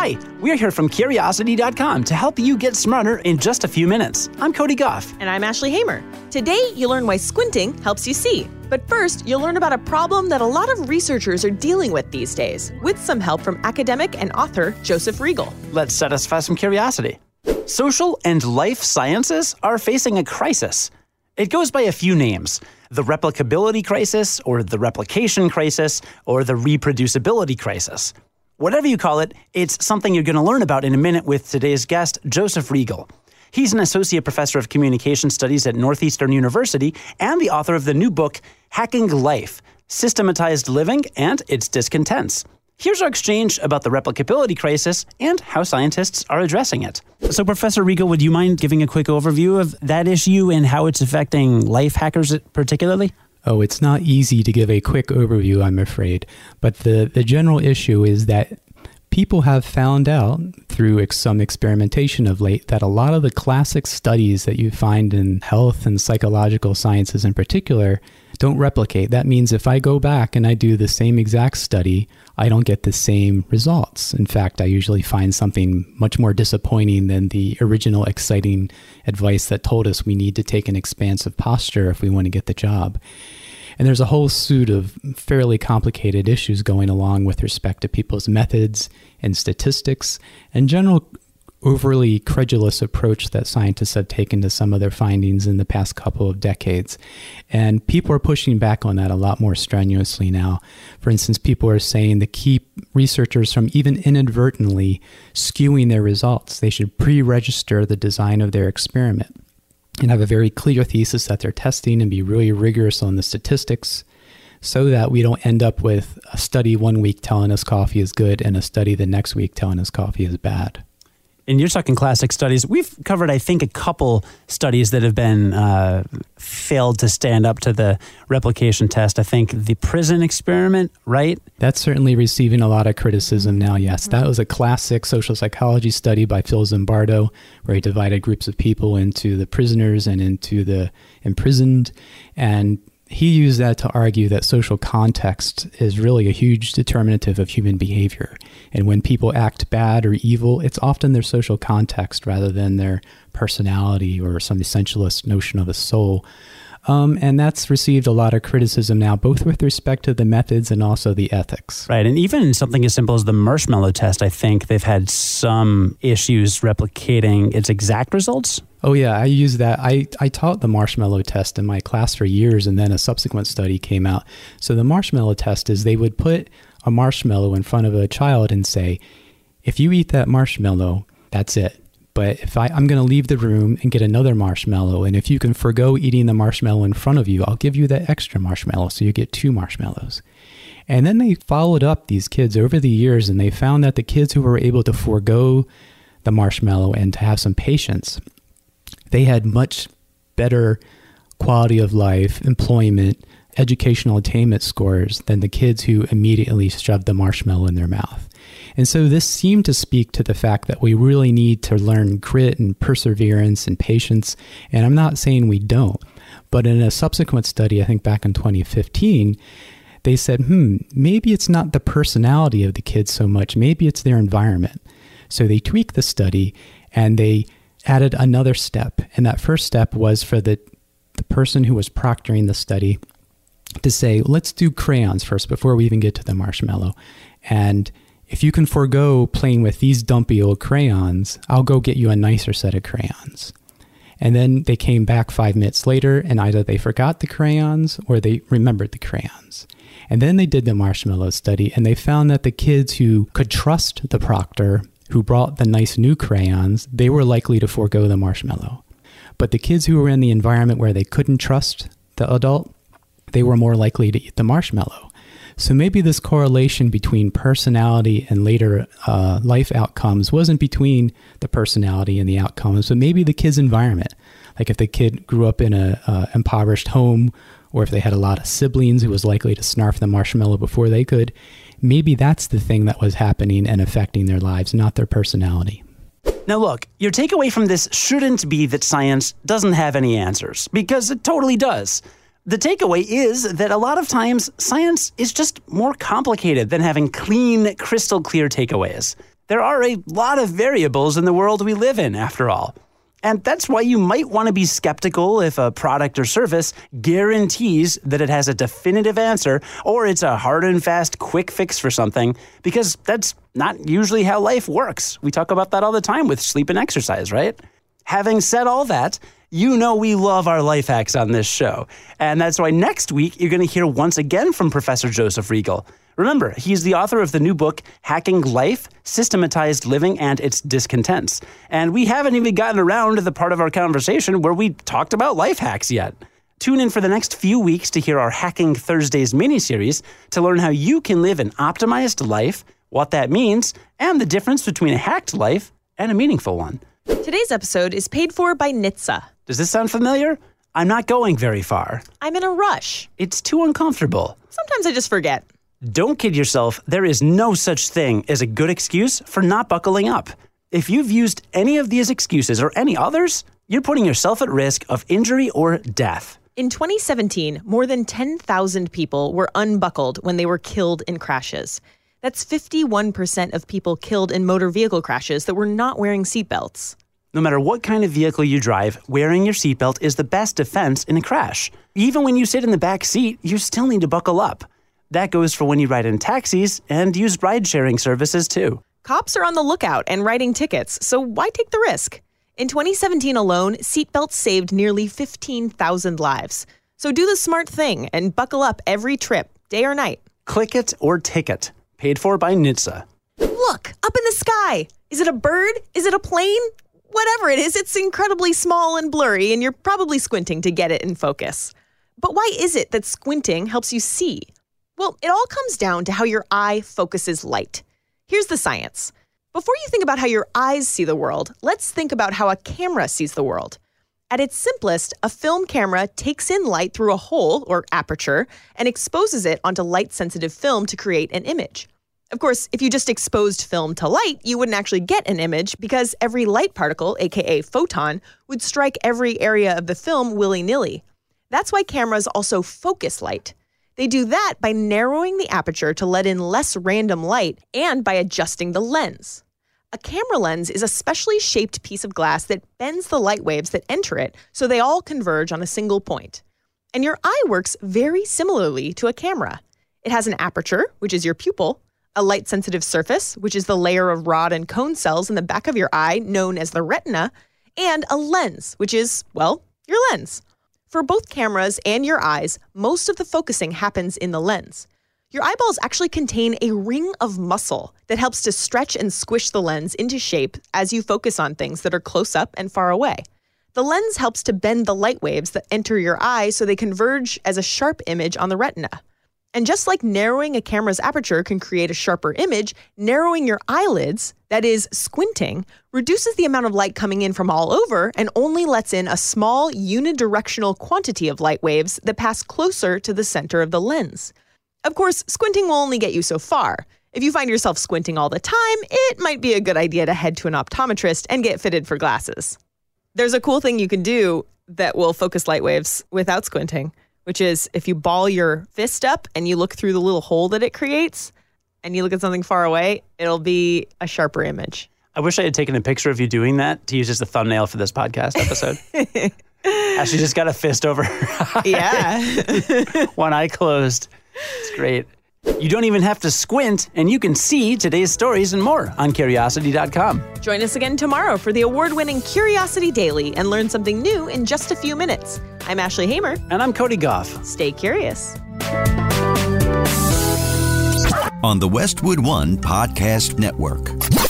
Hi, we're here from Curiosity.com to help you get smarter in just a few minutes. I'm Cody Gough. And I'm Ashley Hamer. Today, you'll learn why squinting helps you see. But first, you'll learn about a problem that a lot of researchers are dealing with these days, with some help from academic and author Joseph Reagle. Let's satisfy some curiosity. Social and life sciences are facing a crisis. It goes by a few names the replicability crisis, or the replication crisis, or the reproducibility crisis. Whatever you call it, it's something you're going to learn about in a minute with today's guest, Joseph Reagle. He's an associate professor of communication studies at Northeastern University and the author of the new book, Hacking Life Systematized Living and Its Discontents. Here's our exchange about the replicability crisis and how scientists are addressing it. So, Professor Reagle, would you mind giving a quick overview of that issue and how it's affecting life hackers particularly? Oh, it's not easy to give a quick overview, I'm afraid. But the, the general issue is that people have found out through some experimentation of late that a lot of the classic studies that you find in health and psychological sciences in particular don't replicate. That means if I go back and I do the same exact study, I don't get the same results. In fact, I usually find something much more disappointing than the original exciting advice that told us we need to take an expansive posture if we want to get the job. And there's a whole suite of fairly complicated issues going along with respect to people's methods and statistics and general overly credulous approach that scientists have taken to some of their findings in the past couple of decades. And people are pushing back on that a lot more strenuously now. For instance, people are saying to keep researchers from even inadvertently skewing their results. They should pre register the design of their experiment and have a very clear thesis that they're testing and be really rigorous on the statistics so that we don't end up with a study one week telling us coffee is good and a study the next week telling us coffee is bad and you're talking classic studies. We've covered, I think, a couple studies that have been uh, failed to stand up to the replication test. I think the prison experiment, right? That's certainly receiving a lot of criticism now. Yes, that was a classic social psychology study by Phil Zimbardo, where he divided groups of people into the prisoners and into the imprisoned, and he used that to argue that social context is really a huge determinative of human behavior. And when people act bad or evil, it's often their social context rather than their personality or some essentialist notion of a soul. Um, and that's received a lot of criticism now, both with respect to the methods and also the ethics. Right. And even something as simple as the marshmallow test, I think they've had some issues replicating its exact results. Oh, yeah. I use that. I, I taught the marshmallow test in my class for years, and then a subsequent study came out. So, the marshmallow test is they would put a marshmallow in front of a child and say, if you eat that marshmallow, that's it but if I, I'm going to leave the room and get another marshmallow, and if you can forego eating the marshmallow in front of you, I'll give you that extra marshmallow. So you get two marshmallows. And then they followed up these kids over the years, and they found that the kids who were able to forego the marshmallow and to have some patience, they had much better quality of life, employment, educational attainment scores than the kids who immediately shoved the marshmallow in their mouth. And so this seemed to speak to the fact that we really need to learn grit and perseverance and patience. And I'm not saying we don't, but in a subsequent study, I think back in 2015, they said, hmm, maybe it's not the personality of the kids so much, maybe it's their environment. So they tweaked the study and they added another step. And that first step was for the, the person who was proctoring the study to say, let's do crayons first before we even get to the marshmallow. And if you can forego playing with these dumpy old crayons, I'll go get you a nicer set of crayons. And then they came back five minutes later, and either they forgot the crayons or they remembered the crayons. And then they did the marshmallow study, and they found that the kids who could trust the proctor, who brought the nice new crayons, they were likely to forego the marshmallow. But the kids who were in the environment where they couldn't trust the adult, they were more likely to eat the marshmallow. So maybe this correlation between personality and later uh, life outcomes wasn't between the personality and the outcomes, but maybe the kid's environment. Like if the kid grew up in a uh, impoverished home, or if they had a lot of siblings who was likely to snarf the marshmallow before they could, maybe that's the thing that was happening and affecting their lives, not their personality. Now, look, your takeaway from this shouldn't be that science doesn't have any answers, because it totally does. The takeaway is that a lot of times science is just more complicated than having clean, crystal clear takeaways. There are a lot of variables in the world we live in, after all. And that's why you might want to be skeptical if a product or service guarantees that it has a definitive answer or it's a hard and fast quick fix for something, because that's not usually how life works. We talk about that all the time with sleep and exercise, right? Having said all that, you know we love our life hacks on this show. And that's why next week you're going to hear once again from Professor Joseph Reagle. Remember, he's the author of the new book, Hacking Life Systematized Living and Its Discontents. And we haven't even gotten around to the part of our conversation where we talked about life hacks yet. Tune in for the next few weeks to hear our Hacking Thursdays mini series to learn how you can live an optimized life, what that means, and the difference between a hacked life and a meaningful one. Today's episode is paid for by NHTSA. Does this sound familiar? I'm not going very far. I'm in a rush. It's too uncomfortable. Sometimes I just forget. Don't kid yourself, there is no such thing as a good excuse for not buckling up. If you've used any of these excuses or any others, you're putting yourself at risk of injury or death. In 2017, more than 10,000 people were unbuckled when they were killed in crashes. That's 51% of people killed in motor vehicle crashes that were not wearing seatbelts. No matter what kind of vehicle you drive, wearing your seatbelt is the best defense in a crash. Even when you sit in the back seat, you still need to buckle up. That goes for when you ride in taxis and use ride sharing services too. Cops are on the lookout and writing tickets, so why take the risk? In 2017 alone, seatbelts saved nearly 15,000 lives. So do the smart thing and buckle up every trip, day or night. Click it or ticket. Paid for by NHTSA. Look, up in the sky. Is it a bird? Is it a plane? Whatever it is, it's incredibly small and blurry, and you're probably squinting to get it in focus. But why is it that squinting helps you see? Well, it all comes down to how your eye focuses light. Here's the science. Before you think about how your eyes see the world, let's think about how a camera sees the world. At its simplest, a film camera takes in light through a hole or aperture and exposes it onto light sensitive film to create an image. Of course, if you just exposed film to light, you wouldn't actually get an image because every light particle, aka photon, would strike every area of the film willy nilly. That's why cameras also focus light. They do that by narrowing the aperture to let in less random light and by adjusting the lens. A camera lens is a specially shaped piece of glass that bends the light waves that enter it so they all converge on a single point. And your eye works very similarly to a camera. It has an aperture, which is your pupil, a light sensitive surface, which is the layer of rod and cone cells in the back of your eye known as the retina, and a lens, which is, well, your lens. For both cameras and your eyes, most of the focusing happens in the lens. Your eyeballs actually contain a ring of muscle that helps to stretch and squish the lens into shape as you focus on things that are close up and far away. The lens helps to bend the light waves that enter your eye so they converge as a sharp image on the retina. And just like narrowing a camera's aperture can create a sharper image, narrowing your eyelids, that is, squinting, reduces the amount of light coming in from all over and only lets in a small unidirectional quantity of light waves that pass closer to the center of the lens. Of course, squinting will only get you so far. If you find yourself squinting all the time, it might be a good idea to head to an optometrist and get fitted for glasses. There's a cool thing you can do that will focus light waves without squinting which is if you ball your fist up and you look through the little hole that it creates and you look at something far away, it'll be a sharper image. I wish I had taken a picture of you doing that to use as the thumbnail for this podcast episode. Ashley just got a fist over her Yeah. one eye closed. It's great. You don't even have to squint, and you can see today's stories and more on curiosity.com. Join us again tomorrow for the award winning Curiosity Daily and learn something new in just a few minutes. I'm Ashley Hamer. And I'm Cody Gough. Stay curious. On the Westwood One Podcast Network.